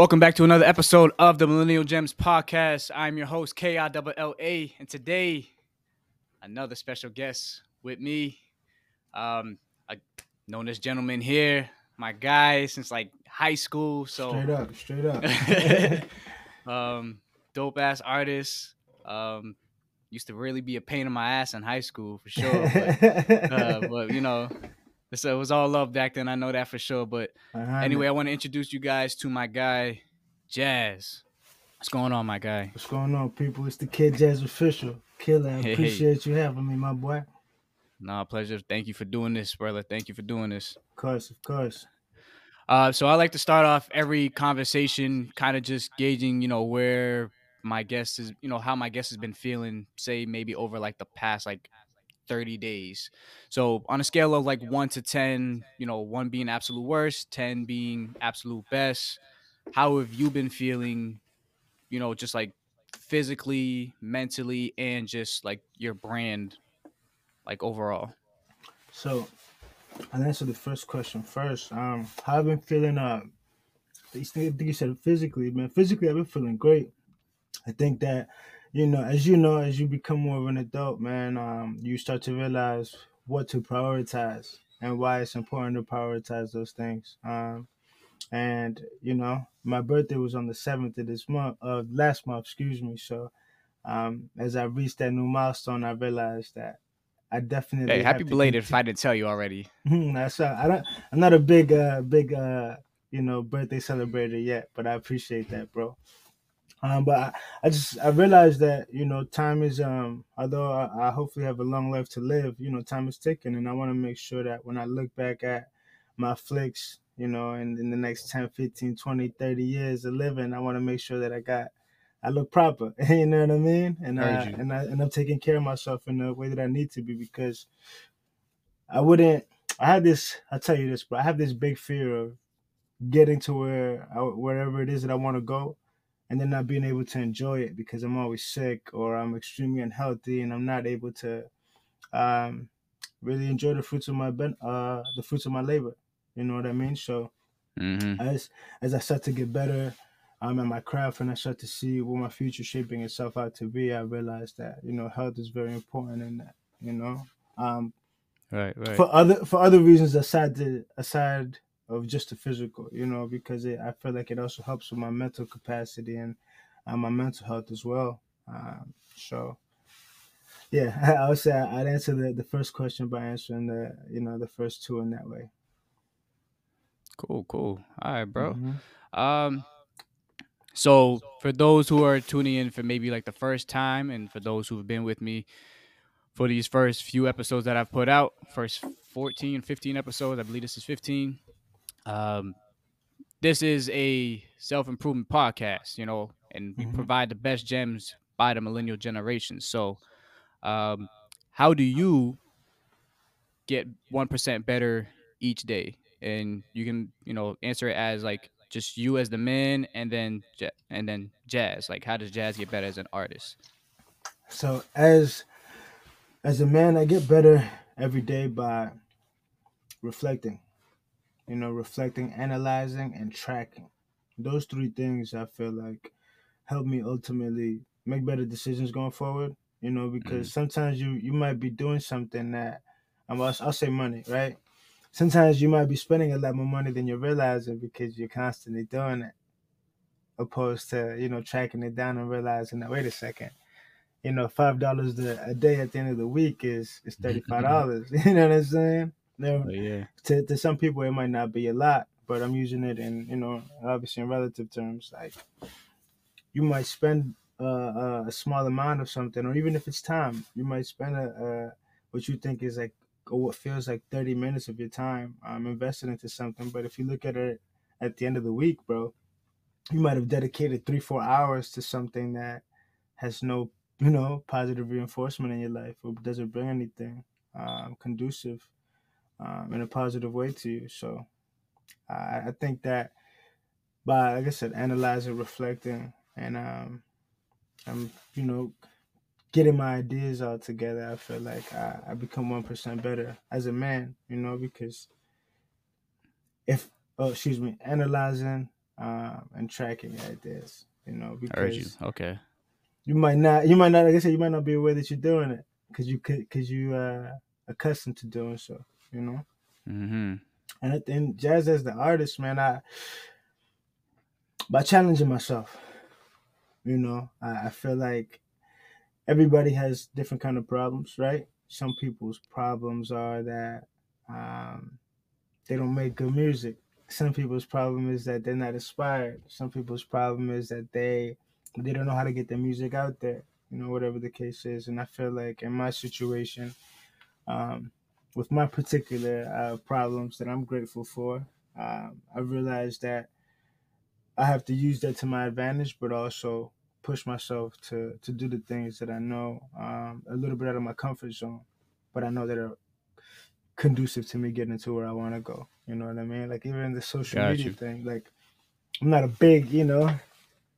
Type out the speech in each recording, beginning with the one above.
Welcome back to another episode of the Millennial Gemz podcast. I'm your host, K I L L A, and today, another special guest with me. Um, I known this gentleman here, my guy since like high school. So straight up, straight up. um, dope ass artist. Um, used to really be a pain in my ass in high school for sure. But, uh, but you know, so it was all love back then. I know that for sure. But uh-huh, anyway, I want to introduce you guys to my guy, Jasz. What's going on, my guy? What's going on, people? It's the Kid Jasz official. Killa, I hey, appreciate hey. you having me, my boy. No, pleasure. Thank you for doing this, brother. Thank you for doing this. Of course, of course. Uh, so I like to start off every conversation kind of just gauging, you know, where my guest is, you know, how my guest has been feeling, say maybe over like the past like 30 days. So on a scale of like one to 10, you know, one being absolute worst, 10 being absolute best, how have you been feeling, you know, just like physically, mentally, and just like your brand, like overall? So I'll answer the first question first. Um, how I've been feeling, uh, I think you said physically, man. Physically, I've been feeling great. I think that you know, as you know, as you become more of an adult, man, um, you start to realize what to prioritize and why it's important to prioritize those things. Um, and you know, my birthday was on the seventh of this month, of uh, last month, excuse me. So, um, as I reached that new milestone, I realized that I definitely. Hey, happy belated! If I didn't tell you already, that's uh, I don't. I'm not a big, uh, big, uh, you know, birthday celebrator yet, but I appreciate that, bro. Um, but I, I just I realized that you know time is um although I, I hopefully have a long life to live, you know time is ticking, and I want to make sure that when I look back at my flicks, you know, in, in the next 10, 15, 20, 30 years of living, I want to make sure that I got I look proper. you know what I mean? And I, and I and I'm taking care of myself in the way that I need to be because I wouldn't. I had this. I tell you this, but I have this big fear of getting to where I, wherever it is that I want to go and then not being able to enjoy it because I'm always sick or I'm extremely unhealthy and I'm not able to um, really enjoy the fruits of my ben- uh, the fruits of my labor. You know what I mean? So mm-hmm. as as I start to get better um, at my craft and I start to see what my future shaping itself out to be, I realize that you know health is very important in that. You know, um, right, right. For other for other reasons aside the aside of just the physical, you know, because it, I feel like it also helps with my mental capacity and uh, my mental health as well. Um, so, yeah, I would say I'd answer the, the first question by answering the you know the first two in that way. Cool, cool. All right, bro. Mm-hmm. Um, so for those who are tuning in for maybe like the first time, and for those who have been with me for these first few episodes that I've put out, first 14, 15 episodes, I believe this is 15. Um, this is a self improvement podcast, you know, and we mm-hmm. provide the best gems by the millennial generation. So, um, how do you get one percent better each day? And you can, you know, answer it as like just you as the man, and then and then Jasz. Like, how does Jasz get better as an artist? So as as a man, I get better every day by reflecting you know, reflecting, analyzing, and tracking. Those three things I feel like help me ultimately make better decisions going forward. You know, because mm. sometimes you you might be doing something that I'm I'll, I'll say money, right? Sometimes you might be spending a lot more money than you're realizing because you're constantly doing it, opposed to you know tracking it down and realizing that wait a second, you know five dollars a day at the end of the week is is thirty five dollars. you know what I'm saying? Now, yeah. To to some people, it might not be a lot, but I'm using it in you know obviously in relative terms. Like you might spend uh, a small amount of something, or even if it's time, you might spend a, a what you think is like or what feels like 30 minutes of your time um, invested into something. But if you look at it at the end of the week, bro, you might have dedicated three, four hours to something that has no, you know, positive reinforcement in your life or doesn't bring anything um, conducive um, in a positive way to you. So I, I think that by, like I said, analyzing, reflecting, and um, I'm, you know, getting my ideas all together, I feel like I, I become one percent better as a man. You know, because if oh excuse me, analyzing, um, and tracking ideas. You know, I heard you. because Okay. you might not, you might not, like I said, you might not be aware that you're doing it because you could, because you uh accustomed to doing so. You know, Mm-hmm. and I think Jasz as the artist, man, I by challenging myself. You know, I, I feel like everybody has different kind of problems, right? Some people's problems are that um, they don't make good music. Some people's problem is that they're not inspired. Some people's problem is that they they don't know how to get their music out there. You know, whatever the case is. And I feel like in my situation, um, with my particular uh, problems that I'm grateful for, um, I realized that I have to use that to my advantage, but also push myself to to do the things that I know um, a little bit out of my comfort zone, but I know that are conducive to me getting to where I want to go. You know what I mean? Like even the social Got media you. thing. Like I'm not a big, you know,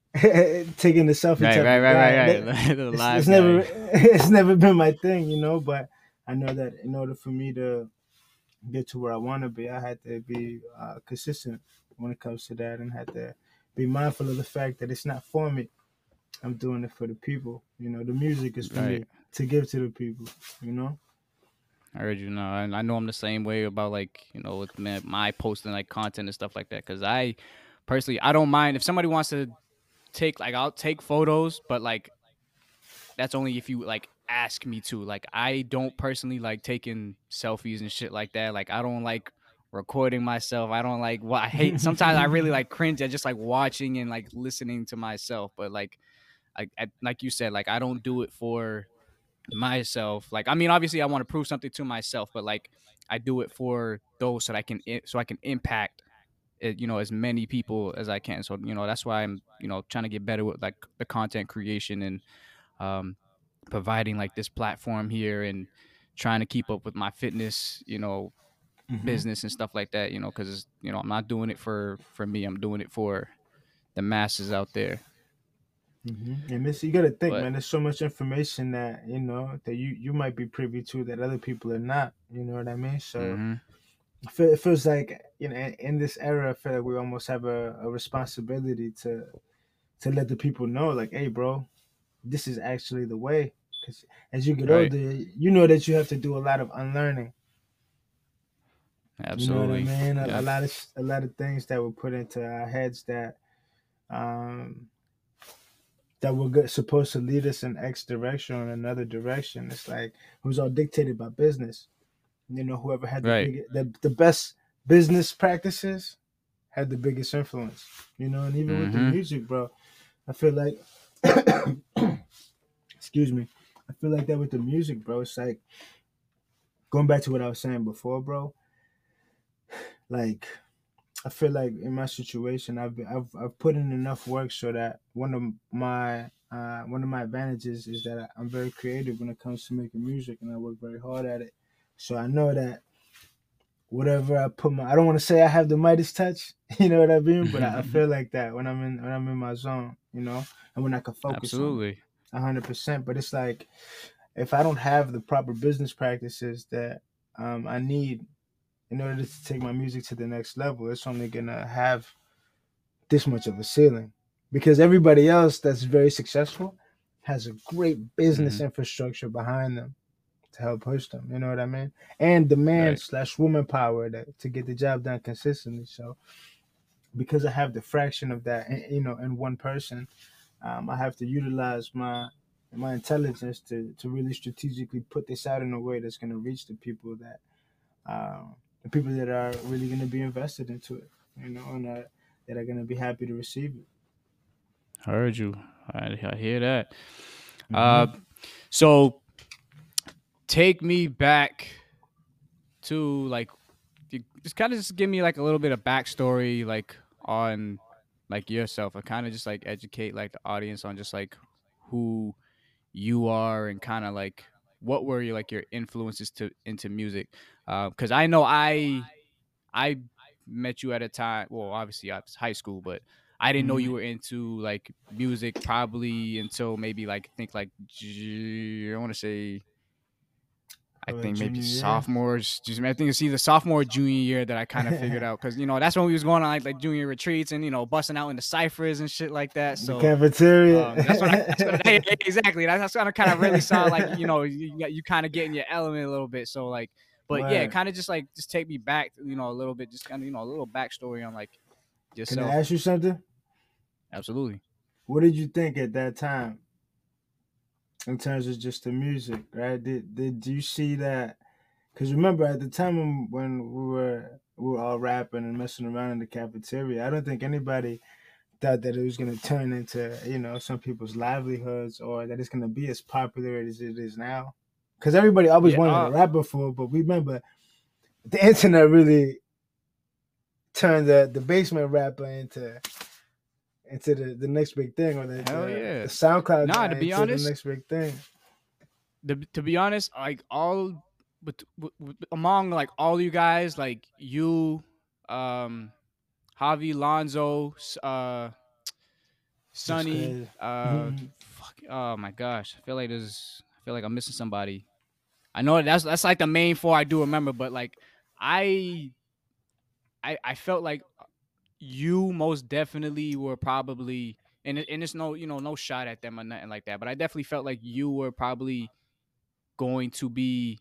taking the selfie Right, type right, right, right, right. It's, it's never it's never been my thing, you know. But I know that in order for me to get to where I want to be, I had to be uh, consistent when it comes to that, and had to be mindful of the fact that it's not for me. I'm doing it for the people. You know, the music is for me to give to the people. You know. I heard you know, and I know I'm the same way about like you know with my, my posting like content and stuff like that. Because I personally, I don't mind if somebody wants to take like I'll take photos, but like that's only if you like ask me to. Like I don't personally like taking selfies and shit like that. Like I don't like recording myself. I don't like what I hate. Sometimes I really like cringe at just like watching and like listening to myself. But like I, I like you said, like I don't do it for myself. Like I mean, obviously I want to prove something to myself, but like I do it for those that I can so I can impact it, you know as many people as I can. So you know that's why I'm you know trying to get better with like the content creation and um providing like this platform here and trying to keep up with my fitness, you know, Mhm. business and stuff like that, you know, cuz you know, I'm not doing it for for me. I'm doing it for the masses out there. Mhm. And this, you got to think, But man. There's so much information that you know that you you might be privy to that other people are not. You know what I mean? So mhm, feel, it feels like you know in, in this era, I feel like we almost have a, a responsibility to to let the people know, like, hey, bro, this is actually the way. Because as you get Right. older, you know that you have to do a lot of unlearning. absolutely. You know I mean? A, Yeah. a lot of a lot of things that were put into our heads that um that were good, supposed to lead us in X direction or another direction. It's like it was all dictated by business. You know, whoever had the Right. big, the, the best business practices had the biggest influence. You know, and even with the Mhm. music, bro, I feel like excuse me. I feel like that with the music, bro. It's like going back to what I was saying before, bro. Like I feel like in my situation, I've been, I've I've put in enough work so that one of my uh, one of my advantages is that I'm very creative when it comes to making music, and I work very hard at it. So I know that whatever I put my, I don't want to say I have the Midas touch, you know what I mean, but I, I feel like that when I'm in when I'm in my zone, you know, and when I can focus on Absolutely. A hundred percent. But it's like if I don't have the proper business practices that um, I need in order to take my music to the next level, it's only gonna have this much of a ceiling. Because everybody else that's very successful has a great business infrastructure behind them to help push them. You know what I mean? And the man Right. slash woman power that to get the job done consistently. So because I have the fraction of that, you know, in one person, um, I have to utilize my my intelligence to to really strategically put this out in a way that's going to reach the people that um, the people that are really going to be invested into it, you know, and uh, that are going to be happy to receive it. Heard you. I, I hear that. Mhm. Uh, so take me back to like, you- just kind of just give me like a little bit of backstory, like on like yourself, and kind of just like educate like the audience on just like who you are and kind of like what were your like your influences to into music. Uh, because I know I I met you at a time. Well, obviously I was high school, but I didn't know you mm-hmm. were into like music probably until maybe like think like i want to say I think maybe sophomores. Just I think it's either sophomore junior year that I kind of figured out because you know that's when we was going on like, like junior retreats and you know busting out into ciphers and shit like that. So the cafeteria. Um, that's what I, that's what I, exactly. That's, that's when I kind of really saw like you know you, you kind of getting your element a little bit. So like, but right. yeah, kind of just like just take me back, you know, a little bit, just kind of you know a little backstory on like yourself. Can I ask you something? Absolutely. What did you think at that time? In terms of just the music, right? Did did you see that because remember, at the time when, we were we were all rapping and messing around in the cafeteria, I don't think anybody thought that it was going to turn into you know some people's livelihoods or that it's going to be as popular as it is now. Because everybody always yeah, wanted uh, to rap before, but we remember the internet really turned the the basement rapper into into the, the next big thing or the, Hell the, yeah. the SoundCloud. Nah, to be honest, the next big thing. The, to be honest, like all but, among like all you guys, like you, um, Javi, Lonzo, uh, Sonny, uh, mm-hmm. fuck, oh my gosh, I feel like there's, I feel like I'm missing somebody. I know that's that's like the main four I do remember, but like I, I, I felt like you most definitely were probably, and it, and it's no you know no shot at them or nothing like that, but I definitely felt like you were probably going to be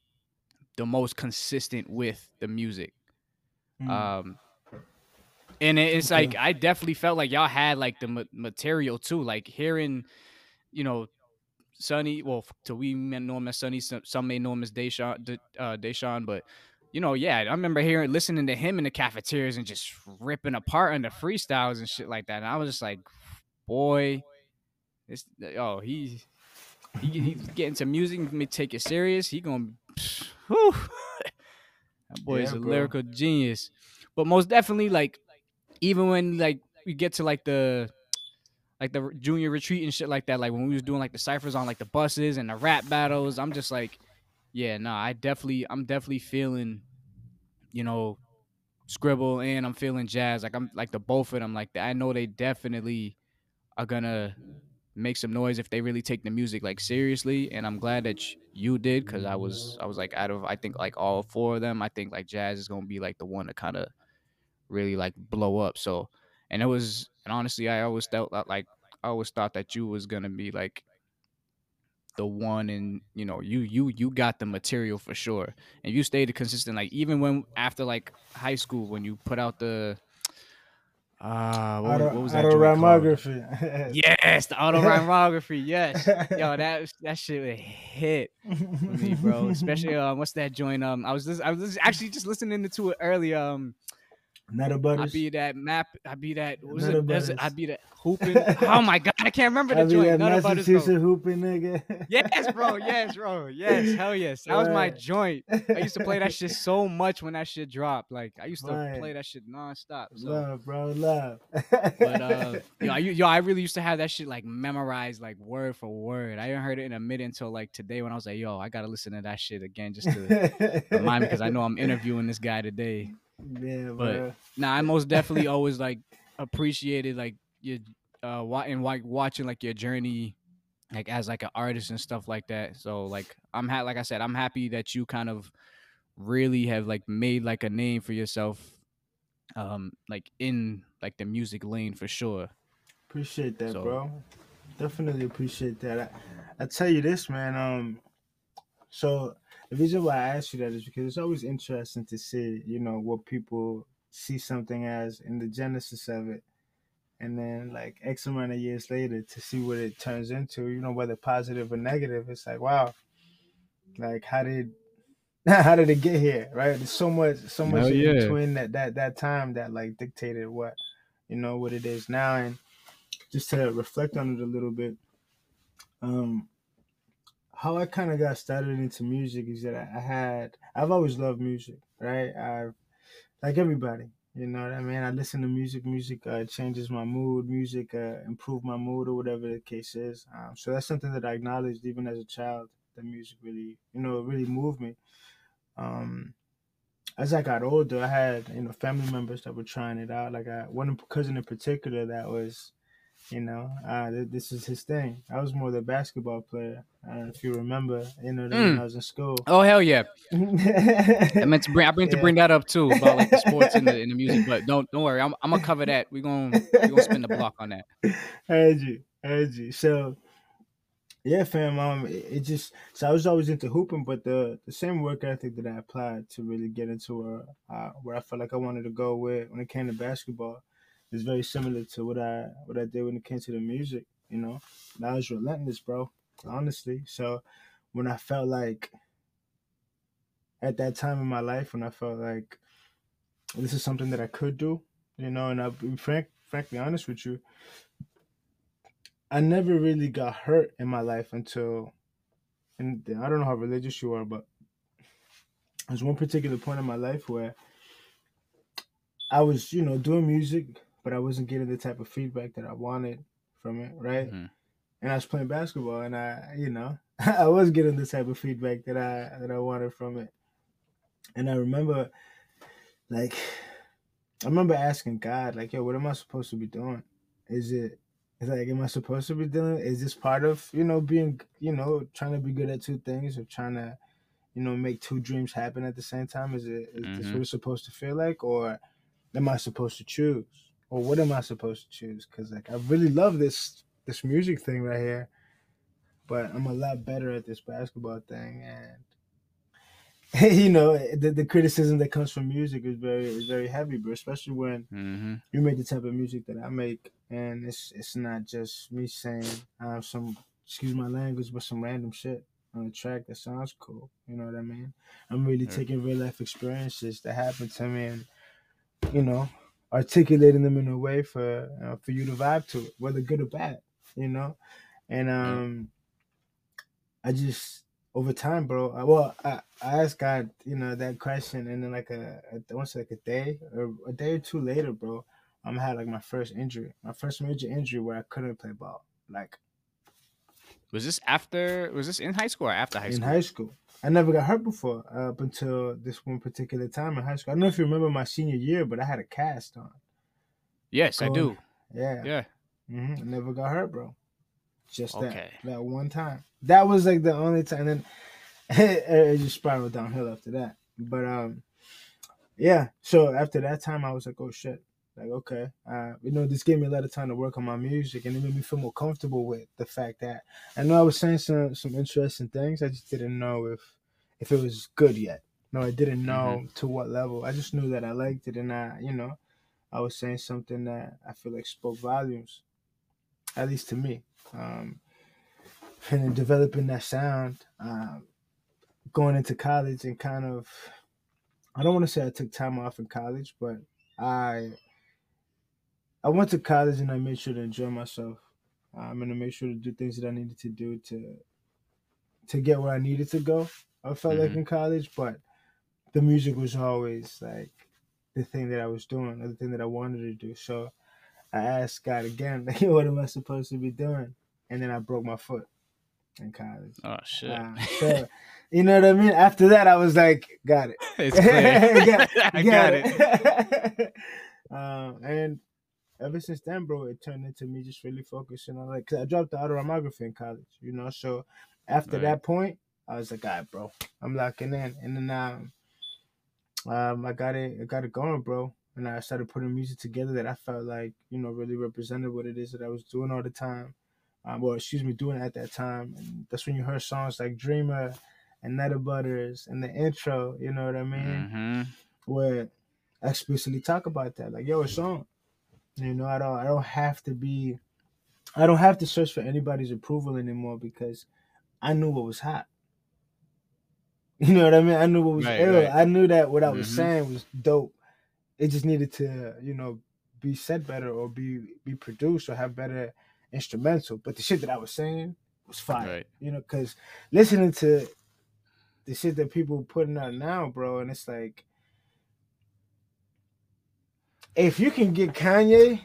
the most consistent with the music. Mm. Um, and it's okay. like I definitely felt like y'all had like the ma- material too. Like hearing, you know, Sonny. Well, to we know him as Sonny. Some, some may know him as Deshaun. Uh, Deshaun, but you know, yeah, I remember hearing, listening to him in the cafeterias and just ripping apart on the freestyles and shit like that. And I was just like, boy, this, oh, he, he he's getting some music. And me take it serious. He gonna Whew. that boy yeah, is a bro. lyrical genius. But most definitely, like, even when like we get to like the like the junior retreat and shit like that, like when we was doing like the ciphers on like the buses and the rap battles, I'm just like, yeah, no, I definitely, I'm definitely feeling, you know, scribble and I'm feeling Jasz. Like I'm like the both of them. Like I know they definitely are gonna make some noise if they really take the music like seriously and i'm glad that you did because i was i was like out of i think like all four of them i think like Jasz is gonna be like the one to kind of really like blow up so and it was and honestly i always felt like i always thought that you was gonna be like the one and you know you you you got the material for sure and you stayed consistent like even when after like high school when you put out the uh, what, Auto, what was that? Autorhymography. yes, the autorhymography. Yes, yo, that that shit would hit for me, bro. Especially um, what's that joint? Um, I was just, I was actually just listening to it earlier. Um, Nutter Butters. I be that map. I be that. What was it? I be that hooping. oh my god, I can't remember the I joint. Nutter Butters. hooping nigga. yes, bro. Yes, bro. Yes, hell yes. That was my joint. I used to play that shit so much when that shit dropped. Like I used to right. play that shit nonstop. So. Love, bro. Love. but uh, yo, I, yo, I really used to have that shit like memorized, like word for word. I haven't heard it in a minute until like today when I was like, yo, I gotta listen to that shit again just to remind me because I know I'm interviewing this guy today. Yeah, but bro. nah, I most definitely always like appreciated like your uh and like watching like your journey like as like an artist and stuff like that. So like I'm ha- like I said, I'm happy that you kind of really have like made like a name for yourself um like in like the music lane for sure. Appreciate that, so, bro. Definitely appreciate that. I, I tell you this, man. Um, so the reason why I ask you that is because it's always interesting to see, you know, what people see something as in the genesis of it. And then like X amount of years later to see what it turns into, you know, whether positive or negative, it's like, wow, like how did how did it get here? Right? There's so much so much in yeah. between that that that time that like dictated what, you know, what it is now. And just to reflect on it a little bit, um, how I kind of got started into music is that I had I've always loved music, right? I've like everybody, you know what I mean. I listen to music. Music uh, changes my mood. Music uh, improve my mood or whatever the case is. Um, so that's something that I acknowledged even as a child. That music really, you know, really moved me. Um, as I got older, I had you know family members that were trying it out. Like I one cousin in particular that was You know, uh, this is his thing. I was more the basketball player. Uh, if you remember, you know, mm. when I was in school. Oh hell yeah! I meant to bring. I meant yeah. to bring that up too about like the sports and the, and the music. But don't don't worry. I'm, I'm gonna cover that. We gonna we gonna spin the block on that. Heard you, heard you. So yeah, fam. Um, it, it, just so I was always into hooping, but the the same work ethic that I applied to really get into where uh, where I felt like I wanted to go with when it came to basketball is very similar to what I what I did when it came to the music. You know, and I was relentless, bro. Honestly, so when I felt like at that time in my life when I felt like this is something that I could do, you know, and I'll be frank, frankly honest with you, I never really got hurt in my life until, and I don't know how religious you are, but there's one particular point in my life where I was, you know, doing music, but I wasn't getting the type of feedback that I wanted from it, right? Mm-hmm. And I was playing basketball, and I, you know, I was getting the type of feedback that I that I wanted from it. And I remember, like, I remember asking God, like, "Yo, what am I supposed to be doing? Is it it, is like, am I supposed to be doing? Is this part of, you know, being, you know, trying to be good at two things, or trying to, you know, make two dreams happen at the same time? Is it, is mm-hmm. this what it's supposed to feel like, or am I supposed to choose?" Or what am I supposed to choose? Because like I really love this this music thing right here, but I'm a lot better at this basketball thing, and you know the, the criticism that comes from music is very is very heavy, but especially when mm-hmm. you make the type of music that I make, and it's it's not just me saying uh, some excuse my language, but some random shit on a track that sounds cool. You know what I mean? I'm really taking real life experiences that happened to me and you know articulating them in a way for uh, for you to vibe to it, whether good or bad, you know. And um, I just over time, bro. I, well, I, I asked God, you know, that question, and then like a, a once like a day or a day or two later, bro, I'm had like my first injury, my first major injury where I couldn't play ball. Like, was this after? Was this in high school or after high school? In high school. I never got hurt before uh, up until this one particular time in high school. I don't know if you remember my senior year, but I had a cast on. Yes, I do. Yeah. Yeah. Mm-hmm. I never got hurt, bro. Just okay. that that one time. That was like the only time. And then it, it just spiraled downhill after that. But um, yeah. So after that time, I was like, oh shit. Like okay, uh, you know, this gave me a lot of time to work on my music, and it made me feel more comfortable with the fact that I know I was saying some some interesting things. I just didn't know if if it was good yet. No, I didn't know mm-hmm. to what level. I just knew that I liked it, and I, you know, I was saying something that I feel like spoke volumes, at least to me. Um, and in developing that sound, um, going into college and kind of, I don't want to say I took time off in college, but I I went to college and I made sure to enjoy myself. I'm gonna make sure to do things that I needed to do to to get where I needed to go. I felt mm-hmm. like in college, but the music was always like the thing that I was doing, or the thing that I wanted to do. So I asked God again, like, what am I supposed to be doing? And then I broke my foot in college. Oh shit! Uh, so, you know what I mean? After that, I was like, got it. It's clear. got, I got, got it. it. um, and ever since then, bro, it turned into me just really focusing on like, cause I dropped the autorhymography in college, you know. So after right. that point, I was like, all right, bro, I'm locking in. And then um, um, I got it, I got it going, bro. And I started putting music together that I felt like, you know, really represented what it is that I was doing all the time. Um, well, excuse me, doing at that time. And that's when you heard songs like Dreamer and Nutter Butters and the intro, you know what I mean? Mm-hmm. Where I explicitly talk about that. Like, yo, a song. You know, I don't I don't have to be I don't have to search for anybody's approval anymore because I knew what was hot. You know what I mean? I knew what was right, Right. I knew that what I was mm-hmm. saying was dope. It just needed to, you know, be said better or be be produced or have better instrumental. But the shit that I was saying was fire. Right. You know, because listening to the shit that people putting out now, bro, and it's like if you can get Kanye,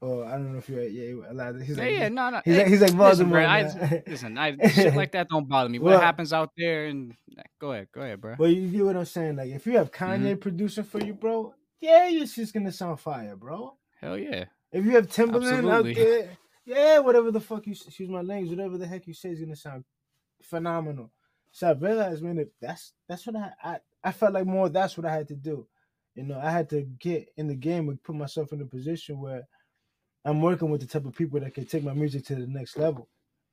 or I don't know if you're yeah, allowed. He's like, yeah, no, no. He's, like, he's like listen, bro, I, listen, I, shit like that don't bother me. What happens out there, and go ahead, go ahead, bro. Well, you get what I'm saying. Like, if you have Kanye mm-hmm. producing for you, bro, yeah, it's just gonna sound fire, bro. Hell yeah. If you have Timbaland Absolutely. out there, yeah, whatever the fuck you excuse my language, whatever the heck you say is gonna sound phenomenal. So I realized, man, that's that's what I, I I felt like more that's what I had to do. You know, I had to get in the game and put myself in a position where I'm working with the type of people that can take my music to the next level.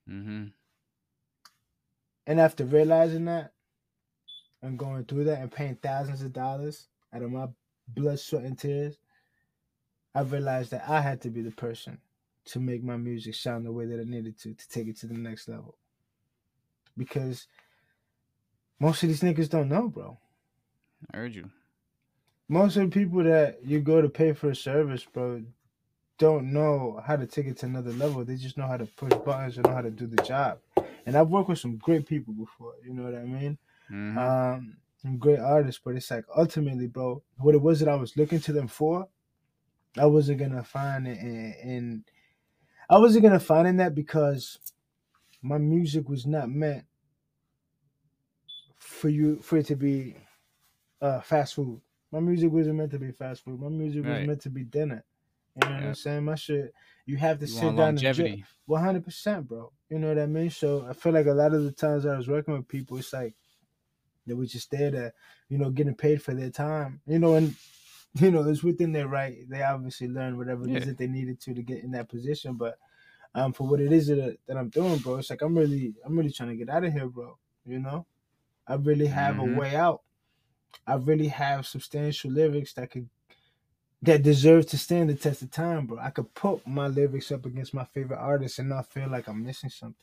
Mm-hmm. And after realizing that and going through that and paying thousands of dollars out of my blood, sweat, and tears, I realized that I had to be the person to make my music sound the way that it needed to to take it to the next level. Because most of these niggas don't know, bro. I heard you. Most of the people that you go to pay for a service, bro, don't know how to take it to another level. They just know how to push buttons and know how to do the job. And I've worked with some great people before. You know what I mean? Mm-hmm. Um, some great artists, but it's like ultimately, bro, what it was that I was looking to them for, I wasn't gonna find it, and, I wasn't gonna find in that because my music was not meant for you for it to be uh, fast food. My music wasn't meant to be fast food. My music right. was meant to be dinner. You know what I'm saying? My shit, you have to you sit down longevity. and one hundred percent, bro. You know what I mean? So I feel like a lot of the times I was working with people, it's like they were just there to, you know, getting paid for their time. You know, and you know it's within their right. They obviously learned whatever yeah. it is that they needed to to get in that position. But um, for what it is that, that I'm doing, bro, it's like I'm really, I'm really trying to get out of here, bro. You know, I really have mm-hmm. a way out. I really have substantial lyrics that could that deserve to stand the test of time, bro. I could put my lyrics up against my favorite artists and not feel like I'm missing something.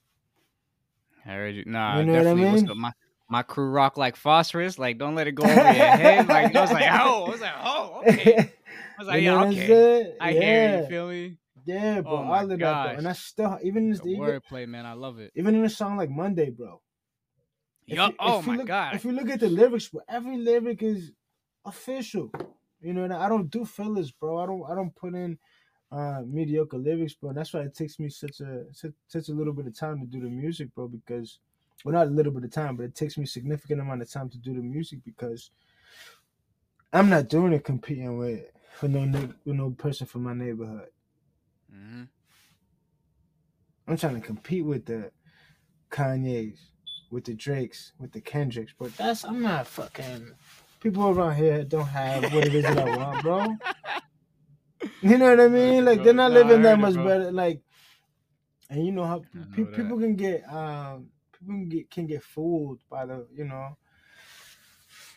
I heard you. Nah, you know definitely. What I mean? my my crew rock like phosphorus. Like, don't let it go over your head. Like, I was like, oh, I was like, oh, okay. I was like, you yeah, okay. I yeah. hear you. Feel me? Yeah, bro. Oh all of that, bro. And I still even in this wordplay, man. I love it. Even in a song like Monday, bro. Yo, you, oh my look, god! If you look at the lyrics, bro, every lyric is official. You know, I don't do fillers, bro. I don't I don't put in uh mediocre lyrics, bro. And that's why it takes me such a such, such a little bit of time to do the music, bro. Because well, not a little bit of time, but it takes me a significant amount of time to do the music because I'm not doing it competing with for no with no person from my neighborhood. Mm-hmm. I'm trying to compete with the Kanye's, with the Drakes, with the Kendricks, but that's I'm not fucking people around here don't have what it is that I want, bro. You know what I mean? Like they're not living that much better. Like, and you know how pe- people can get um people can get can get fooled by the you know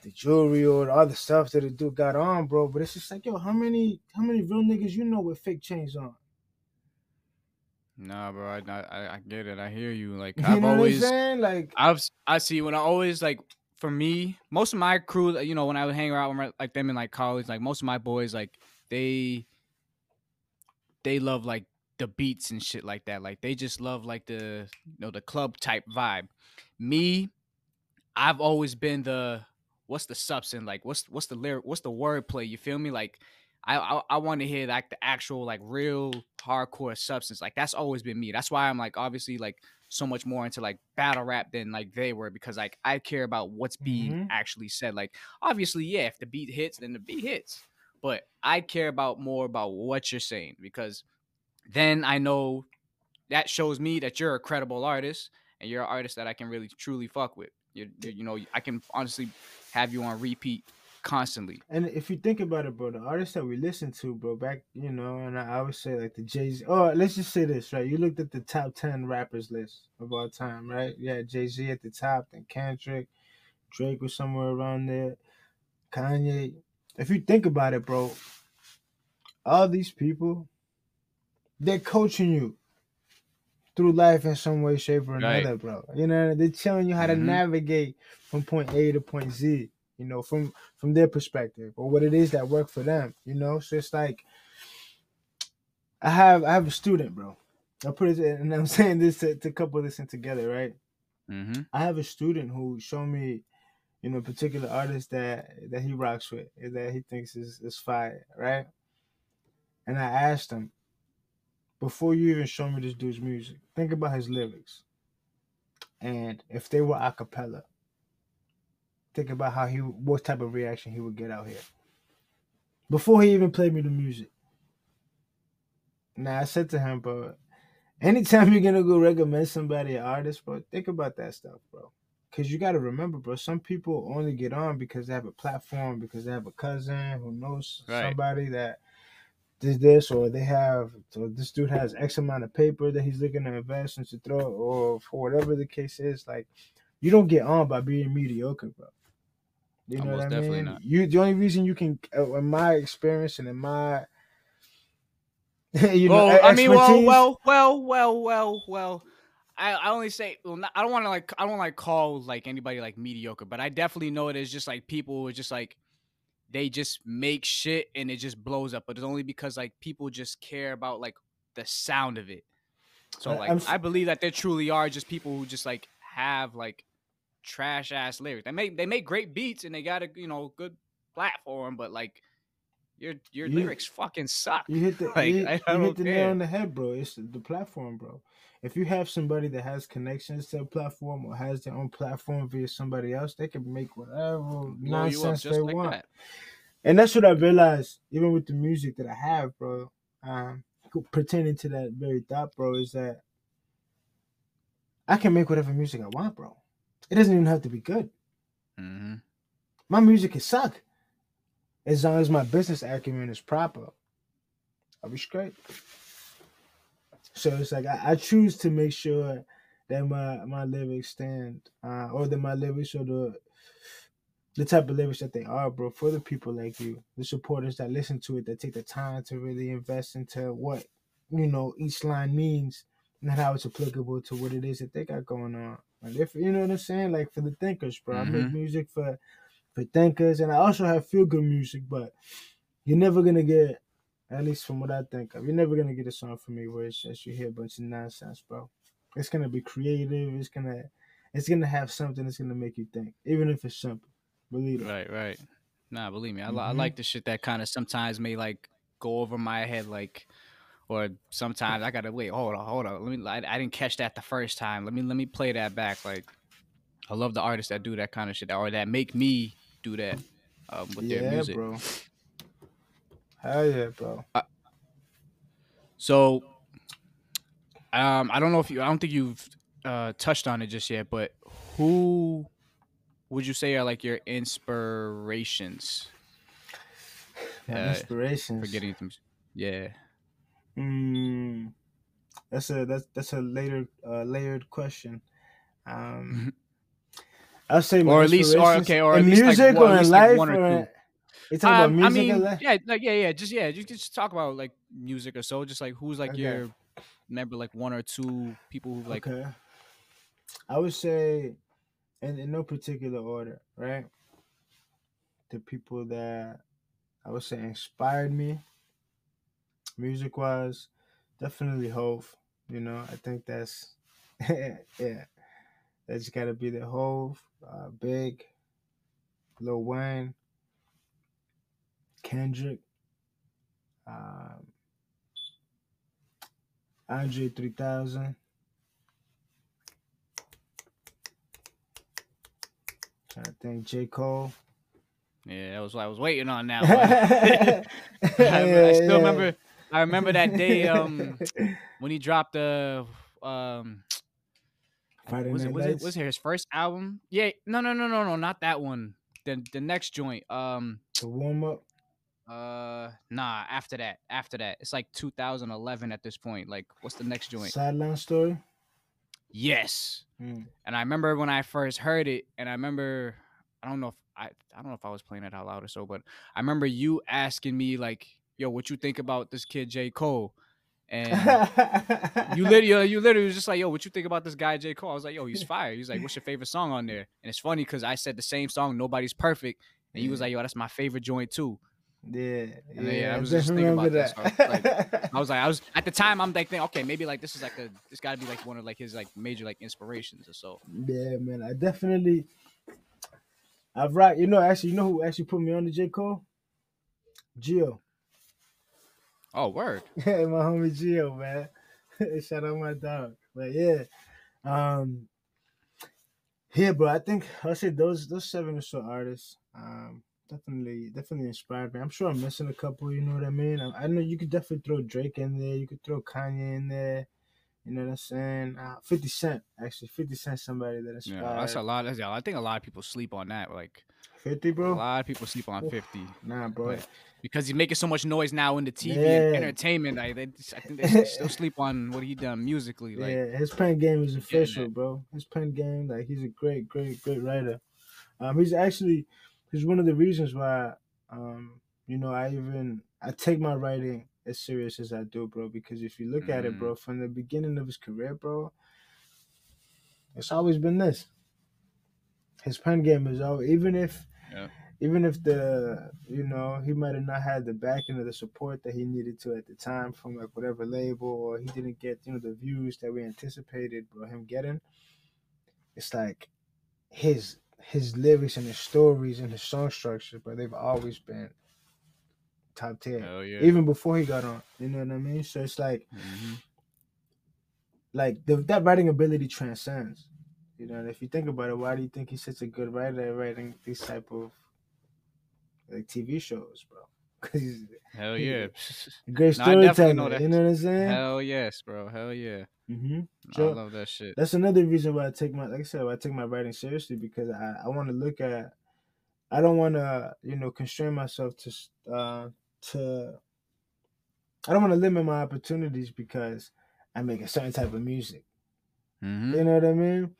the jewelry or the other stuff that the dude got on, bro. But it's just like, yo, how many how many real niggas you know with fake chains on? Nah, bro, I, I I get it. I hear you. Like I've always saying like I've I see when I always like for me, most of my crew, you know, when I would hang around with like them in like college, like most of my boys, like they they love like the beats and shit like that. Like they just love like the you know the club type vibe. Me, I've always been the what's the substance like what's what's the lyric what's the wordplay you feel me like I I, I want to hear like the actual like real hardcore substance like that's always been me that's why I'm like obviously like so much more into like battle rap than like they were because like I care about what's being mm-hmm. actually said. Like obviously, yeah, if the beat hits, then the beat hits. But I care about more about what you're saying because then I know that shows me that you're a credible artist and you're an artist that I can really truly fuck with. You, you know, I can honestly have you on repeat constantly. And if you think about it, bro, the artists that we listen to, bro, back, you know, and I, I would say like the Jay Z. Oh, let's just say this, right? You looked at the top ten rappers list of all time, right? Yeah, Jay Z at the top, then Kendrick, Drake was somewhere around there, Kanye. If you think about it, bro, all these people, they're coaching you through life in some way, shape, or another, right. bro. You know, they're telling you how mm-hmm. to navigate from point A to point Z you know, from from their perspective or what it is that worked for them, you know. So it's like I have I have a student, bro. I put it and I'm saying this to, to couple this in together, right? Mm-hmm. I have a student who showed me, you know, a particular artist that that he rocks with, that he thinks is is fire, right? And I asked him, before you even show me this dude's music, think about his lyrics. And if they were a cappella, think about how he what type of reaction he would get out here. Before he even played me the music. Now I said to him, but anytime you're gonna go recommend somebody an artist, bro, think about that stuff, bro. Cause you gotta remember, bro. Some people only get on because they have a platform, because they have a cousin who knows right. somebody that did this, or they have. So this dude has X amount of paper that he's looking to invest and to throw, or for whatever the case is. Like, you don't get on by being mediocre, bro. You know Almost what I mean? Not. You the only reason you can, uh, in my experience and in my you know, well, I mean, well, well, well, well, well, well. I, I only say well, not, I don't want to like I don't like call like anybody like mediocre, but I definitely know it is just like people who are just like they just make shit and it just blows up. But it's only because like people just care about like the sound of it. So like I'm, I believe that there truly are just people who just like have like trash ass lyrics. They make they make great beats and they got a you know good platform, but like your your you, lyrics fucking suck. You hit the like, you, hit, you hit the nail on the head, bro. It's the platform, bro. If you have somebody that has connections to a platform or has their own platform via somebody else, they can make whatever Blow nonsense they like want. That. And that's what I realized, even with the music that I have, bro. Um, pertaining to that very thought, bro, is that I can make whatever music I want, bro. It doesn't even have to be good. Mm-hmm. My music can suck as long as my business acumen is proper, I'll be straight. So it's like I, I choose to make sure that my my lyrics stand, uh, or that my lyrics are the the type of lyrics that they are, bro, for the people like you, the supporters that listen to it, that take the time to really invest into what you know each line means and how it's applicable to what it is that they got going on. And if you know what I'm saying, like for the thinkers, bro, mm-hmm. I make mm-hmm. music for for thinkers, and I also have feel good music, but you're never gonna get, at least from what I think of, you're never gonna get a song from me where it's just you hear a bunch of nonsense, bro. It's gonna be creative. It's gonna, it's gonna have something that's gonna make you think, even if it's simple. Believe it. Right, right. Nah, believe me, I, mm-hmm. I like the shit that kind of sometimes may like go over my head, like or sometimes I gotta wait. Hold on, hold on. Let me. I, I, didn't catch that the first time. Let me let me play that back. Like, I love the artists that do that kind of shit, or that make me do that um, with yeah, their music. bro. Hell yeah, bro. Uh, so, um, I don't know if you, I don't think you've uh, touched on it just yet, but who would you say are like your inspirations? My uh, inspirations. For getting them, yeah. Mm, that's a that's that's a later uh, layered question. Um, I'll say or at least or okay or in music like, or in life like or, or you talking um, about music I mean, yeah, like yeah, yeah, just yeah, just, just talk about like music or so. Just like who's like okay. your remember like one or two people who like. Okay. I would say, in, in no particular order, right? The people that I would say inspired me, music wise, definitely Hove. You know, I think that's yeah, that's got to be the Hove uh, Big, Lil Wayne, Kendrick, um, Andre 3000. I think J. Cole. Yeah, that was what I was waiting on now. I, I, still yeah. remember I remember that day um when he dropped the um Friday was Night it, was Lights? it was it his first album? Yeah, no, no, no, no, no, not that one. The the next joint. Um, the warm up. Uh, nah. After that, after that, it's like 2011 at this point. Like, what's the next joint? Sideline story. Yes. Mm. And I remember when I first heard it, and I remember I don't know if I I don't know if I was playing it out loud or so, but I remember you asking me like, "Yo, what you think about this kid J Cole?" And you literally, you literally was just like, "Yo, what you think about this guy J Cole?" I was like, "Yo, he's fire." He's like, "What's your favorite song on there?" And it's funny because I said the same song, "Nobody's Perfect," and he was like, "Yo, that's my favorite joint too." Yeah, yeah, yeah, I was just thinking about that. So I, was like, I was like, I was at the time, I'm like, thinking, okay, maybe like this is like a, this got to be like one of like his like major like inspirations or so. Yeah, man, I definitely, I've right. You know, actually, you know who actually put me on the J Cole? Geo. Oh, word. Yeah, my homie Gio, man. Shout out my dog. But yeah. Um here, bro, I think I'll say those those seven or so artists um definitely definitely inspired me. I'm sure I'm missing a couple, you know what I mean? I, I know you could definitely throw Drake in there, you could throw Kanye in there, You know what I'm saying? Uh, Fifty Cent, actually, Fifty Cent, somebody that inspired. Yeah, that's a lot. That's, I think a lot of people sleep on that. Like Fifty, bro. A lot of people sleep on Fifty. Nah, bro. Like, because he's making so much noise now in the TV yeah. and entertainment. Like they, I think they still sleep on what he done musically. Like, yeah, his pen game is official, bro. His pen game, like he's a great, great, great writer. Um, he's actually he's one of the reasons why, um, you know, I even I take my writing as serious as I do, bro. Because if you look mm. at it, bro, mm. from the beginning of his career, bro, it's always been this. His pen game is always even if. Even if the you know he might have not had the backing or the support that he needed to at the time from like whatever label or he didn't get you know the views that we anticipated or him getting it's like his his lyrics and his stories and his song structure but they've always been top tier yeah. even before he got on you know what i mean so it's like mm-hmm. like the, that writing ability transcends you know, and if you think about it, why do you think he's such a good writer at writing these type of like TV shows, bro. Because Hell yeah, great storyteller. Know you know what I'm saying? Hell yes, bro. Hell yeah. Mm-hmm. So, I love that shit. That's another reason why I take my, like I said, I take my writing seriously because I, I want to look at, I don't want to, you know, constrain myself to, uh, to, I don't want to limit my opportunities because I make a certain type of music. Mm-hmm. You know what I mean?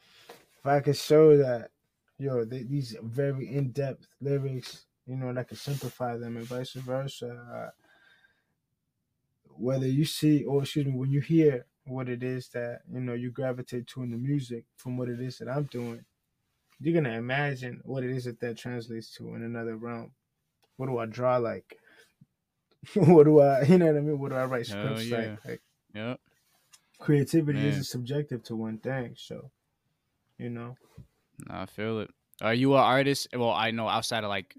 If I could show that, yo, they, these very in depth lyrics you know, that can simplify them and vice versa. Uh, whether you see, or excuse me, when you hear what it is that, you know, you gravitate to in the music from what it is that I'm doing, you're going to imagine what it is that that translates to in another realm. What do I draw like? what do I, you know what I mean? What do I write scripts yeah. like? like? Yeah. Creativity Man. is subjective to one thing. So, you know. I feel it. Are you an artist? Well, I know outside of like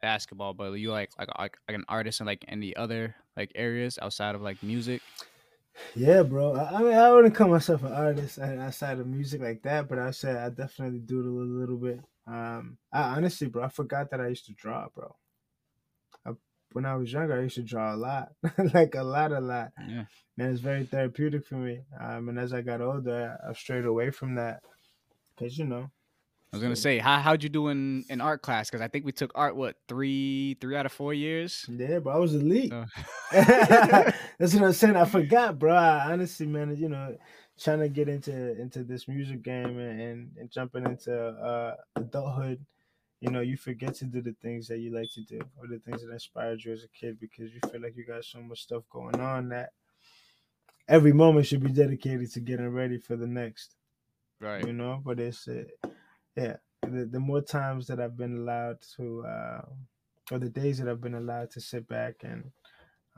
basketball, but you like like like, like an artist in like any other like areas outside of like music? Yeah, bro. I, I mean, I wouldn't call myself an artist outside of music like that, but I said I definitely do it a little, little bit. Um, I honestly, bro, I forgot that I used to draw, bro. I, when I was younger, I used to draw a lot, like a lot, a lot. Yeah, man, it's very therapeutic for me. Um, and as I got older, I, I strayed away from that because you know I was gonna say, how how'd you do in, in art class? Because I think we took art what three three out of four years. Yeah, bro, I was elite. Oh. That's what I'm saying. I forgot, bro. I honestly, man, you know, trying to get into into this music game and and, and jumping into uh, adulthood, you know, you forget to do the things that you like to do or the things that inspired you as a kid because you feel like you got so much stuff going on that every moment should be dedicated to getting ready for the next. Right. You know, but it's. Uh, yeah, the, the more times that I've been allowed to, uh, or the days that I've been allowed to sit back and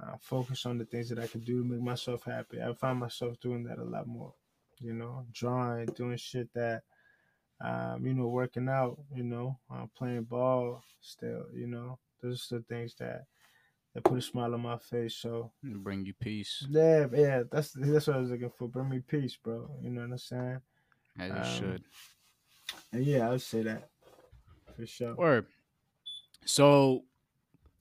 uh, focus on the things that I can do to make myself happy, I find myself doing that a lot more. You know, drawing, doing shit that, um, you know, working out, you know, uh, playing ball still, you know, those are the things that that put a smile on my face. So bring you peace. Yeah, yeah, that's that's what I was looking for. Bring me peace, bro. You know what I'm saying? As you um, should. Yeah, I would say that for sure. Or so,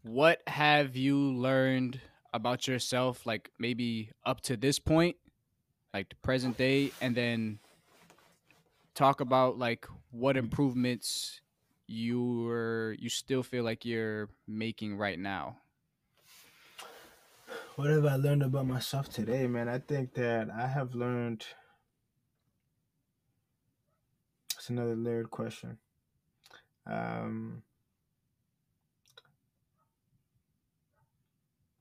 what have you learned about yourself, like maybe up to this point, like the present day, and then talk about like what improvements you're you still feel like you're making right now? What have I learned about myself today, man? I think that I have learned that's another layered question. Um,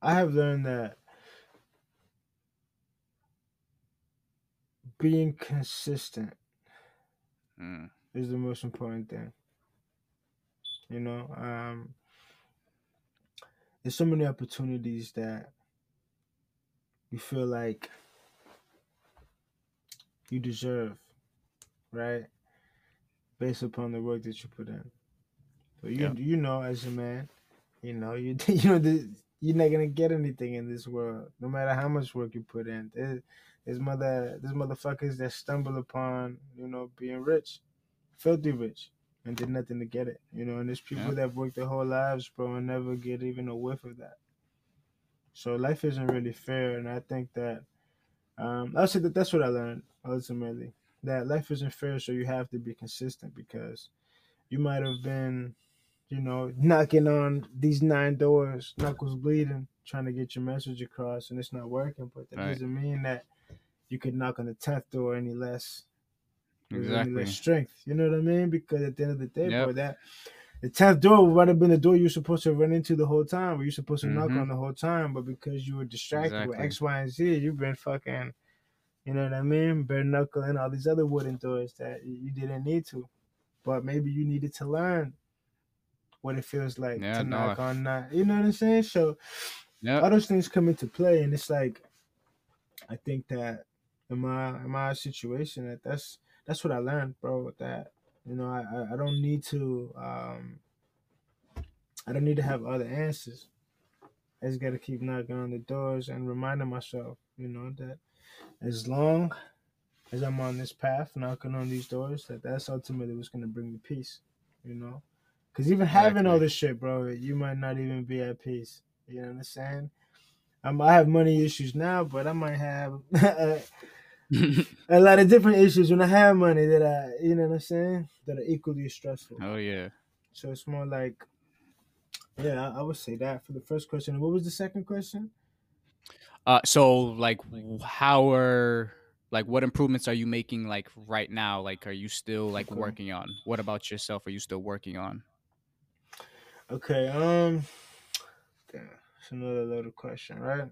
I have learned that being consistent mm. is the most important thing. You know, um, there's so many opportunities that you feel like you deserve, right? Based upon the work that you put in. So you yeah. you know as a man, you know you you know the, you're not gonna get anything in this world, no matter how much work you put in. There's, there's mother there's motherfuckers that stumble upon you know being rich, filthy rich, and did nothing to get it. You know, and there's people yeah. that work their whole lives, bro, and never get even a whiff of that. So life isn't really fair, and I think that Um, I say that that's what I learned ultimately. That life isn't fair, so you have to be consistent because you might have been, you know, knocking on these nine doors, knuckles bleeding, trying to get your message across, and it's not working. But that right. doesn't mean that you could knock on the tenth door any less. Exactly. Any less strength. You know what I mean? Because at the end of the day, yep. boy, that the tenth door might have been the door you're supposed to run into the whole time, or you're supposed to mm-hmm. knock on the whole time, but because you were distracted exactly. with X, Y, and Z, you've been fucking, you know what I mean, bare knuckle and all these other wooden doors that you didn't need to, but maybe you needed to learn what it feels like yeah, to no. knock on that. You know what I'm saying? So, yep. all those things come into play, and it's like, I think that in my in my situation, that that's that's what I learned, bro. With that you know, I, I don't need to um I don't need to have other answers. I just gotta keep knocking on the doors and reminding myself, you know, that as long as I'm on this path, knocking on these doors, that that's ultimately what's gonna bring me peace, you know. Because even having all this shit, bro, you might not even be at peace. You know what I'm saying? Um, I have money issues now, but I might have a lot of different issues when I have money that I, you know what I'm saying, that are equally stressful. Oh yeah. So it's more like, yeah, I would say that for the first question. What was the second question? Uh, so like, how are like what improvements are you making like right now? Like, are you still like working on? What about yourself? Are you still working on? Okay. Um. Damn, it's another little question, right?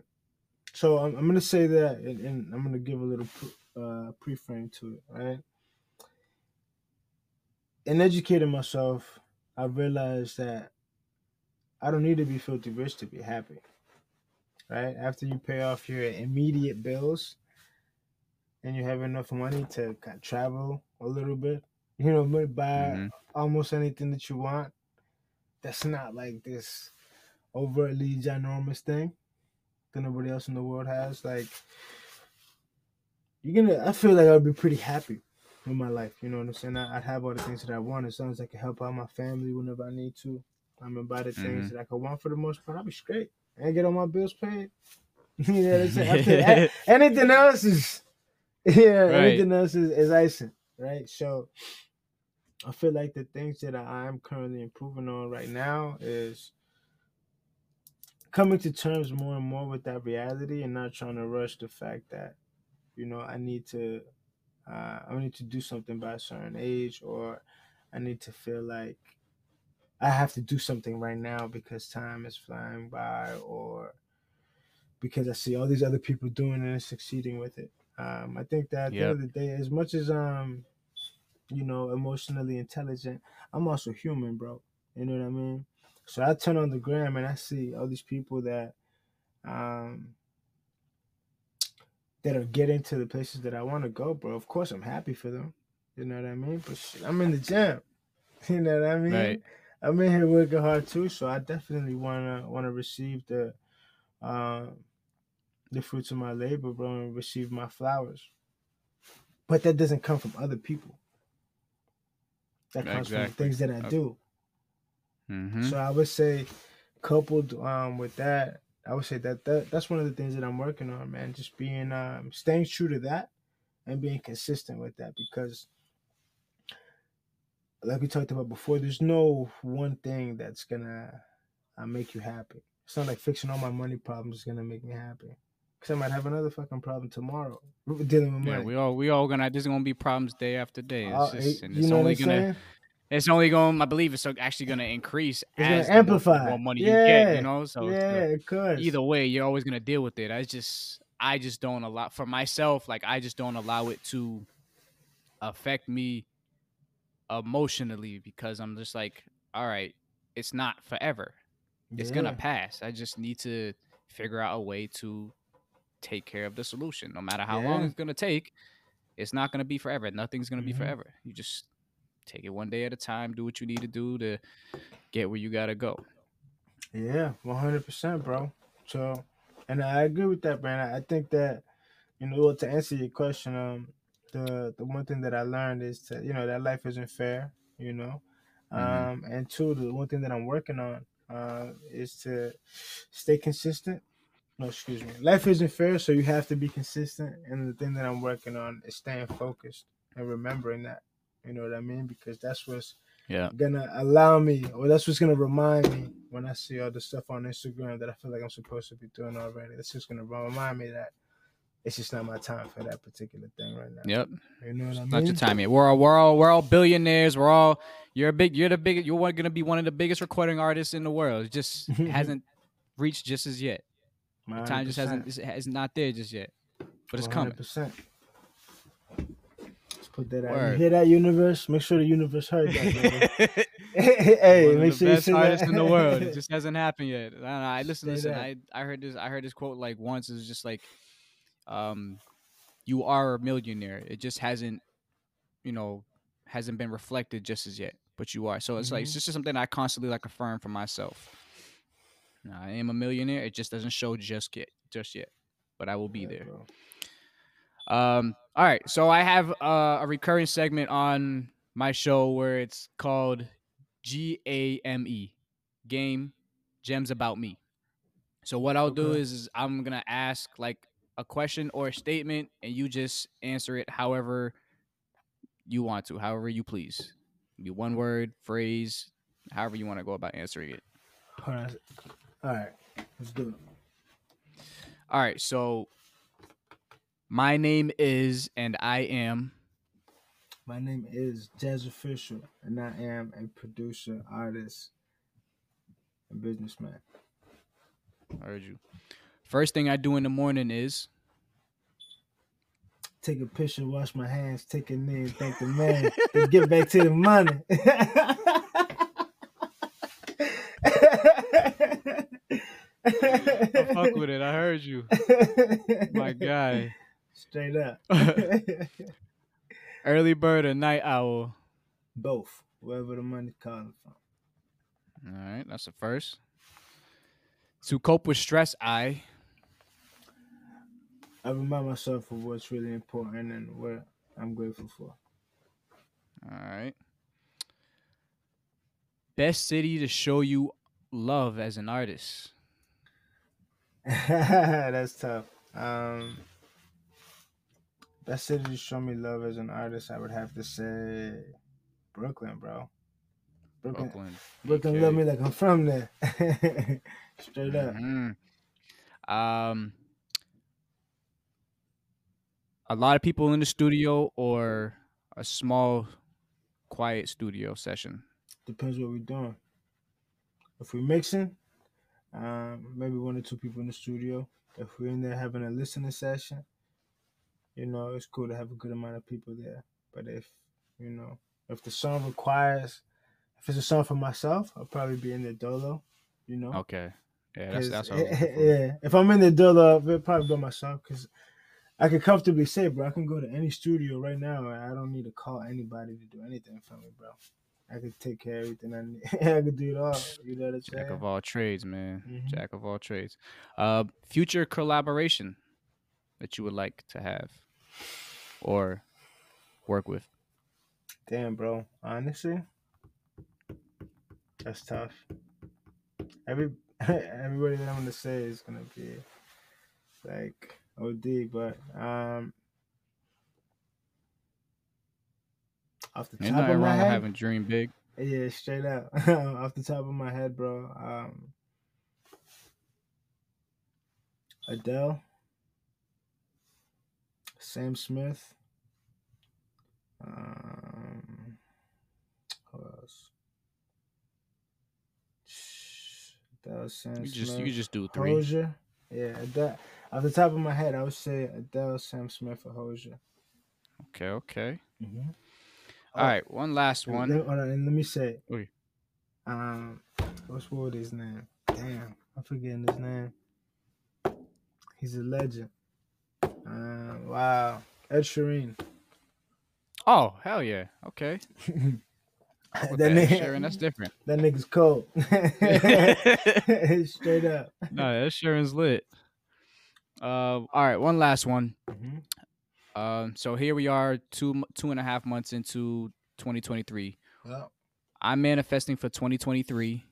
So I'm, I'm gonna say that, and, and I'm gonna give a little uh, pre-frame to it, right? In educating myself, I realized that I don't need to be filthy rich to be happy. Right after you pay off your immediate bills, and you have enough money to travel a little bit, you know, buy mm-hmm. almost anything that you want. That's not like this overtly ginormous thing than nobody else in the world has. Like you're gonna, I feel like I'd be pretty happy with my life. You know what I'm saying? I, would have all the things that I want as long as I can help out my family whenever I need to. I'm gonna buy the mm-hmm. things that I can want for the most part. I'll be straight and get all my bills paid. you know what I'm saying? anything else is, yeah, right. anything else is, is icing, right? So. I feel like the things that I am currently improving on right now is coming to terms more and more with that reality and not trying to rush the fact that you know I need to uh, I need to do something by a certain age or I need to feel like I have to do something right now because time is flying by or because I see all these other people doing it and succeeding with it. Um, I think that at yep. the end of the day, as much as um, you know, emotionally intelligent, I'm also human, bro. You know what I mean? So I turn on the gram and I see all these people that um that are getting to the places that I want to go, bro. Of course I'm happy for them. You know what I mean? But shit, I'm in the gym. You know what I mean? Right. I'm in here working hard too, so I definitely wanna wanna receive the um the fruits of my labor, bro, and receive my flowers. But that doesn't come from other people. That comes exactly. from things that I do. Mm-hmm. So I would say, coupled um, with that, I would say that, that that's one of the things that I'm working on, man. Just being um, staying true to that and being consistent with that because like we talked about before, there's no one thing that's gonna uh, make you happy. It's not like fixing all my money problems is gonna make me happy. Cause I might have another fucking problem tomorrow dealing with money. Yeah, we all we all gonna there's gonna be problems day after day. It's uh, just, and it's only gonna saying? it's only gonna I believe it's actually to increase it's as amplify more, more money yeah. you get. You know, so yeah, it could. Either way, you're always to deal with it. I just, I just don't allow for myself. Like I just don't allow it to affect me emotionally because I'm just like, all right, it's not forever. It's yeah. gonna pass. I just need to figure out a way to take care of the solution, no matter how yeah. long it's gonna take. It's not gonna be forever. Nothing's gonna mm-hmm. be forever. You just take it one day at a time. Do what you need to do to get where you gotta go. Yeah, one hundred percent, bro. So, and I agree with that, man. I think that you know to answer your question, um, the the one thing that I learned is to you know that life isn't fair, you know, mm-hmm. um, and two, the one thing that I'm working on uh, is to stay consistent no, excuse me. Life isn't fair, so you have to be consistent. And the thing that I'm working on is staying focused and remembering that. You know what I mean? Because that's what's Yeah. gonna allow me, or that's what's gonna remind me when I see all the stuff on Instagram that I feel like I'm supposed to be doing already. That's just gonna remind me that it's just not my time for that particular thing right now. Yep. You know what I mean? Not your time yet. We're all we're all we're all billionaires. We're all you're a big you're the big you're gonna be one of the biggest recording artists in the world. It just hasn't reached just as yet. The time just hasn't it's, not there just yet. But it's coming. 100%. Let's put that out. You hear that, universe? Make sure the universe heard that. One hey, of make sure you best send artists that. in the world. It just hasn't happened yet. I don't know. I listen, listen. I I heard this. I heard this quote like once. It was just like, um, you are a millionaire. It just hasn't, you know, hasn't been reflected just as yet. But you are. So it's like it's Mhm. just something I constantly like affirm for myself. Now, I am a millionaire. It just doesn't show just yet. Just yet. But I will be there. Um, all right. So I have uh, a recurring segment on my show where it's called G A M E, Game Gems About Me. So what I'll do is, is I'm gonna ask like a question or a statement, and you just answer it however you want to, however you please. Be one word, phrase, however you want to go about answering it. Hold on. All right, let's do it. All right. So my name is, and I am. My name is Jasz Official, and I am a producer, artist, and businessman. I heard you. First thing I do in the morning is Take a picture, wash my hands, take a knee, and thank the man. Let's get back to the money. I fuck with it. I heard you. My guy. Straight up. Early bird or night owl. Both. Wherever the money comes from. All right, that's the first. To cope with stress, I. I remind myself of what's really important and what I'm grateful for. All right. Best city to show you love as an artist. That's tough. Um, best city to show me love as an artist, I would have to say Brooklyn, bro. Brooklyn, Brooklyn. Brooklyn love me like I'm from there. Straight up. Mhm. Um, a lot of people in the studio or a small, quiet studio session. Depends what we're doing. If we're mixing, um, maybe one or two people in the studio. If we're in there having a listening session, you know, it's cool to have a good amount of people there. But if, you know, if the song requires, if it's a song for myself, I'll probably be in the dolo, you know. Okay. Yeah, that's that's what I was looking for. yeah. If I'm in the dolo, I'll probably by myself because I can comfortably say, bro, I can go to any studio right now and I don't need to call anybody to do anything for me, bro. I could take care of everything I need. I could do it all. You know what I'm Jack of all trades, man. Mhm. Jack of all trades. Uh, future collaboration that you would like to have or work with. Damn, bro. Honestly, that's tough. Every everybody that I'm gonna say is gonna be like OD, but um, off the Ain't top of my wrong head, having dream big. yeah, straight up, off the top of my head, bro. Um, Adele, Sam Smith, um, who else? Adele, Sam You Smith, just you just do three. Hozier. Yeah, Adele. Off the top of my head, I would say Adele, Sam Smith, or Hozier. Okay, okay. Mm-hmm. All right, one last Let, one. hold on, and let me say, um, what's what his name? Damn, I'm forgetting his name. He's a legend. Uh, wow, Ed Sheeran. Oh, hell yeah. Okay. that, that, nigga, Sheeran, that's different. that nigga's cold. Straight up. no, that Sheeran's lit. Uh, all right, one last one. Mhm. Um, so here we are, two two and a half months into 2023. Well, I'm manifesting for 2023.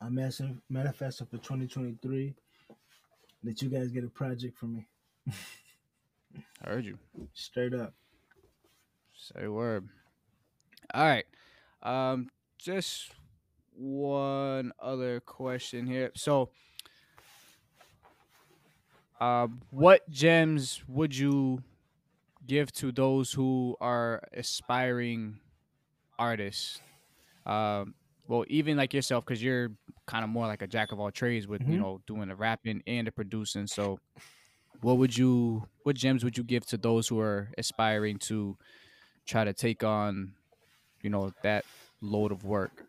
I'm manifesting for 2023 that you guys get a project for me. I heard you. Straight up. Say word. All right. Um, just one other question here. So, uh, what gems would you give to those who are aspiring artists? Um, well, even like yourself, because you're kind of more like a jack of all trades with mm-hmm. you know doing the rapping and the producing. So, what would you, what gems would you give to those who are aspiring to try to take on, you know, that load of work?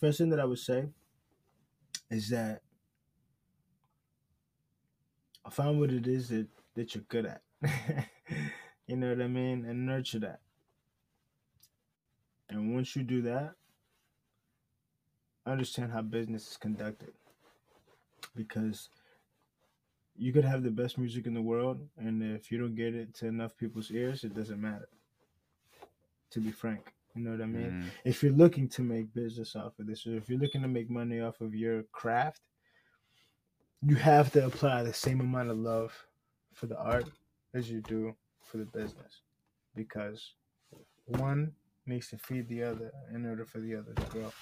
First thing that I would say is that find what it is that, that you're good at. you know what I mean? And nurture that. And once you do that, understand how business is conducted. Because you could have the best music in the world, and if you don't get it to enough people's ears, it doesn't matter. To be frank, you know what I mean? Mm. If you're looking to make business off of this, or if you're looking to make money off of your craft, you have to apply the same amount of love for the art as you do for the business because one needs to feed the other in order for the other to grow.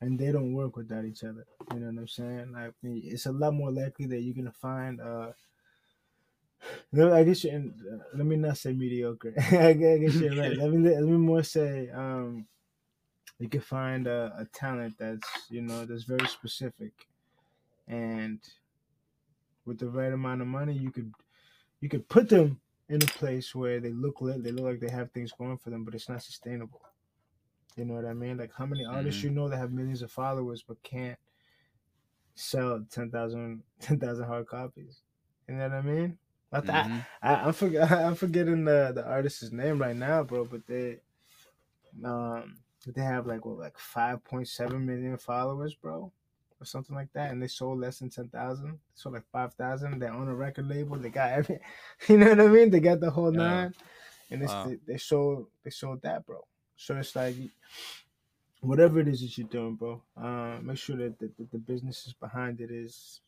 And they don't work without each other. You know what I'm saying? Like it's a lot more likely that you're gonna find uh I guess you're in, uh, let me not say mediocre. I guess you're right. Let me let me more say um you can find a, a talent that's you know that's very specific and with the right amount of money you could you could put them in a place where they look lit, they look like they have things going for them, but it's not sustainable. You know what I mean? Like how many artists mm-hmm. you know that have millions of followers but can't sell 10,000 10, hard copies? You know what I mean? I, mm-hmm. I, I, am forget, I'm forgetting the the artist's name right now, bro. But they, um, they have like what, like 5.7 million followers, bro or something like that, and they sold less than ten thousand. Sold like five thousand. They own a record label. They got every, you know what I mean? They got the whole yeah. nine, and wow. they, they sold they sold that, bro. So it's like whatever it is that you're doing, bro. Uh, make sure that the, the, the businesses behind it is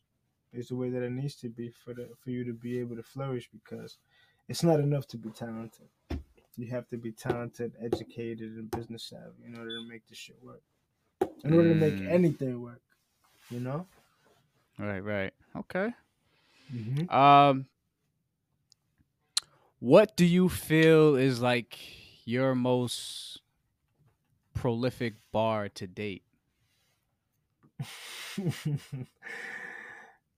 is the way that it needs to be for the for you to be able to flourish because it's not enough to be talented. You have to be talented, educated, and business savvy in order to make this shit work. In order mm. to make mm. anything work you know? Right, right. Okay. Mm-hmm. Um, what do you feel is like your most prolific bar to date?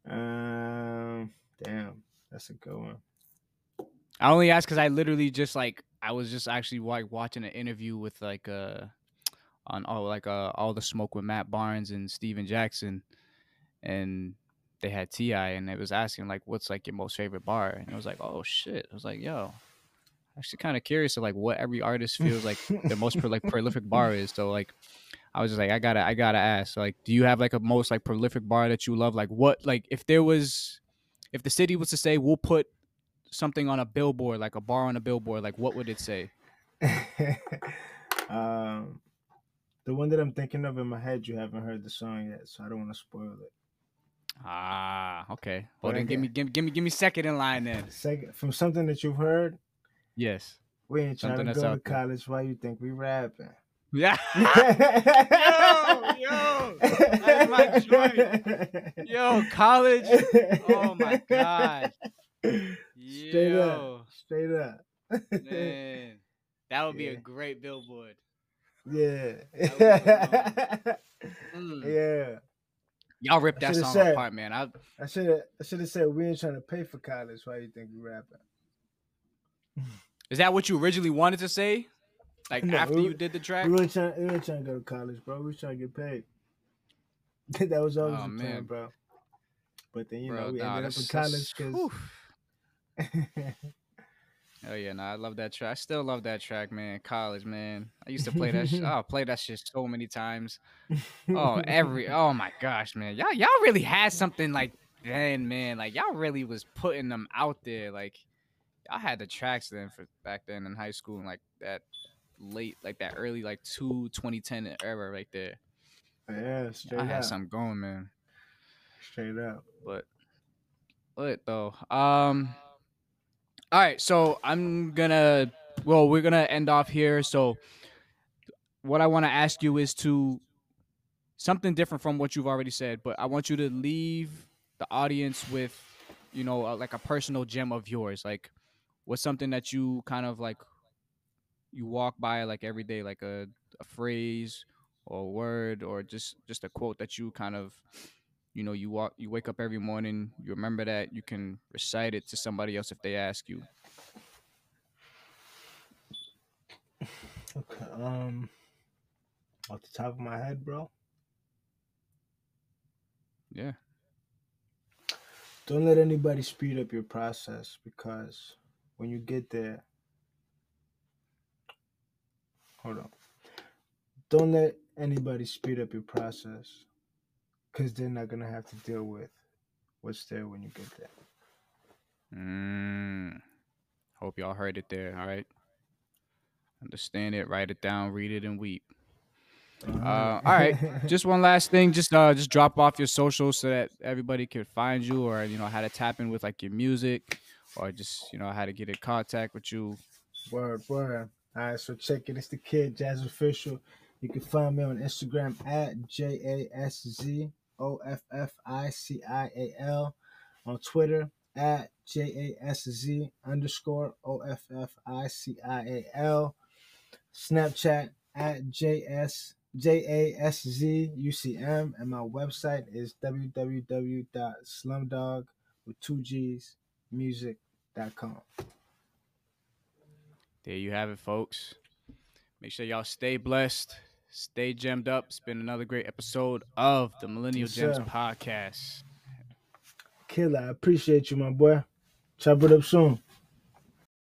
um, damn, that's a good one. I only ask because I literally just like I was just actually like watching an interview with like uh on all like uh, all the smoke with Matt Barnes and Stephen Jackson, and they had T.I., and it was asking like, "What's like your most favorite bar?" And it was like, "Oh shit!" I was like, "Yo." Actually, kind of curious of like what every artist feels like the most pro- like prolific bar is. So like, I was just like, I gotta, I gotta ask. like, do you have like a most like prolific bar that you love? Like, what like if there was, if the city was to say, we'll put something on a billboard, like a bar on a billboard, like what would it say? um, the one that I'm thinking of in my head, you haven't heard the song yet, so I don't want to spoil it. Ah, okay. Well, then give me, give me, give me, give me second in line then. Second from something that you've heard. Yes. We ain't trying something to go to college. Why you think we rapping? Yeah. yo, yo, that's my joint. Yo, college. Oh my god. Straight yo. up. Straight up. Man, that would be yeah. a great billboard. Yeah. mm. Yeah. Y'all ripped that song said, apart, man. I I should have I should have said we ain't trying to pay for college. Why you think we rapping? Is that what you originally wanted to say? Like no, after we, you did the track? We weren't trying, we weren't trying to go to college, bro. We were trying to get paid. that was always oh, the man. plan, bro. But then you bro, know we nah, ended up in college because Oh yeah, no, I love that track. I still love that track, man. College, man. I used to play that. Sh- oh, play that shit so many times. Oh, every. Oh my gosh, man. Y'all, y'all really had something like then, man. Like y'all really was putting them out there. Like y'all had the tracks then for back then in high school and like that late, like that early, like two 2010 era right there. Yeah, straight I had something going, man. Straight up. But lit though. Um. All right, so I'm gonna. Well, we're gonna end off here. So, what I want to ask you is to something different from what you've already said, but I want you to leave the audience with, you know, like a personal gem of yours. Like, what's something that you kind of like you walk by like every day, like a, a phrase or a word or just just a quote that you kind of you know you walk you wake up every morning you remember that you can recite it to somebody else if they ask you Okay. Um, off the top of my head, bro. yeah Don't let anybody speed up your process because when you get there, hold on. Don't let anybody speed up your process because they're not gonna have to deal with what's there when you get there. mm. hope y'all heard it there all right understand it write it down read it and weep Uh, all right. Just one last thing. Just uh, just drop off your socials so that everybody can find you, or you know how to tap in with like your music, or just you know how to get in contact with you. Word, word. All right, so check it. It's the kid, Jasz Official. You can find me on Instagram at J A S Z O F F I C I A L. On Twitter at J A S Z underscore O F F I C I A L. Snapchat at J S J A S Z U C M. And my website is www.slumdog with two G's music.com. There you have it, folks. Make sure y'all stay blessed, stay gemmed up. It's been another great episode of the Millennial Yes, Gemz sir. podcast. Killa, I appreciate you, my boy. Chop it up soon.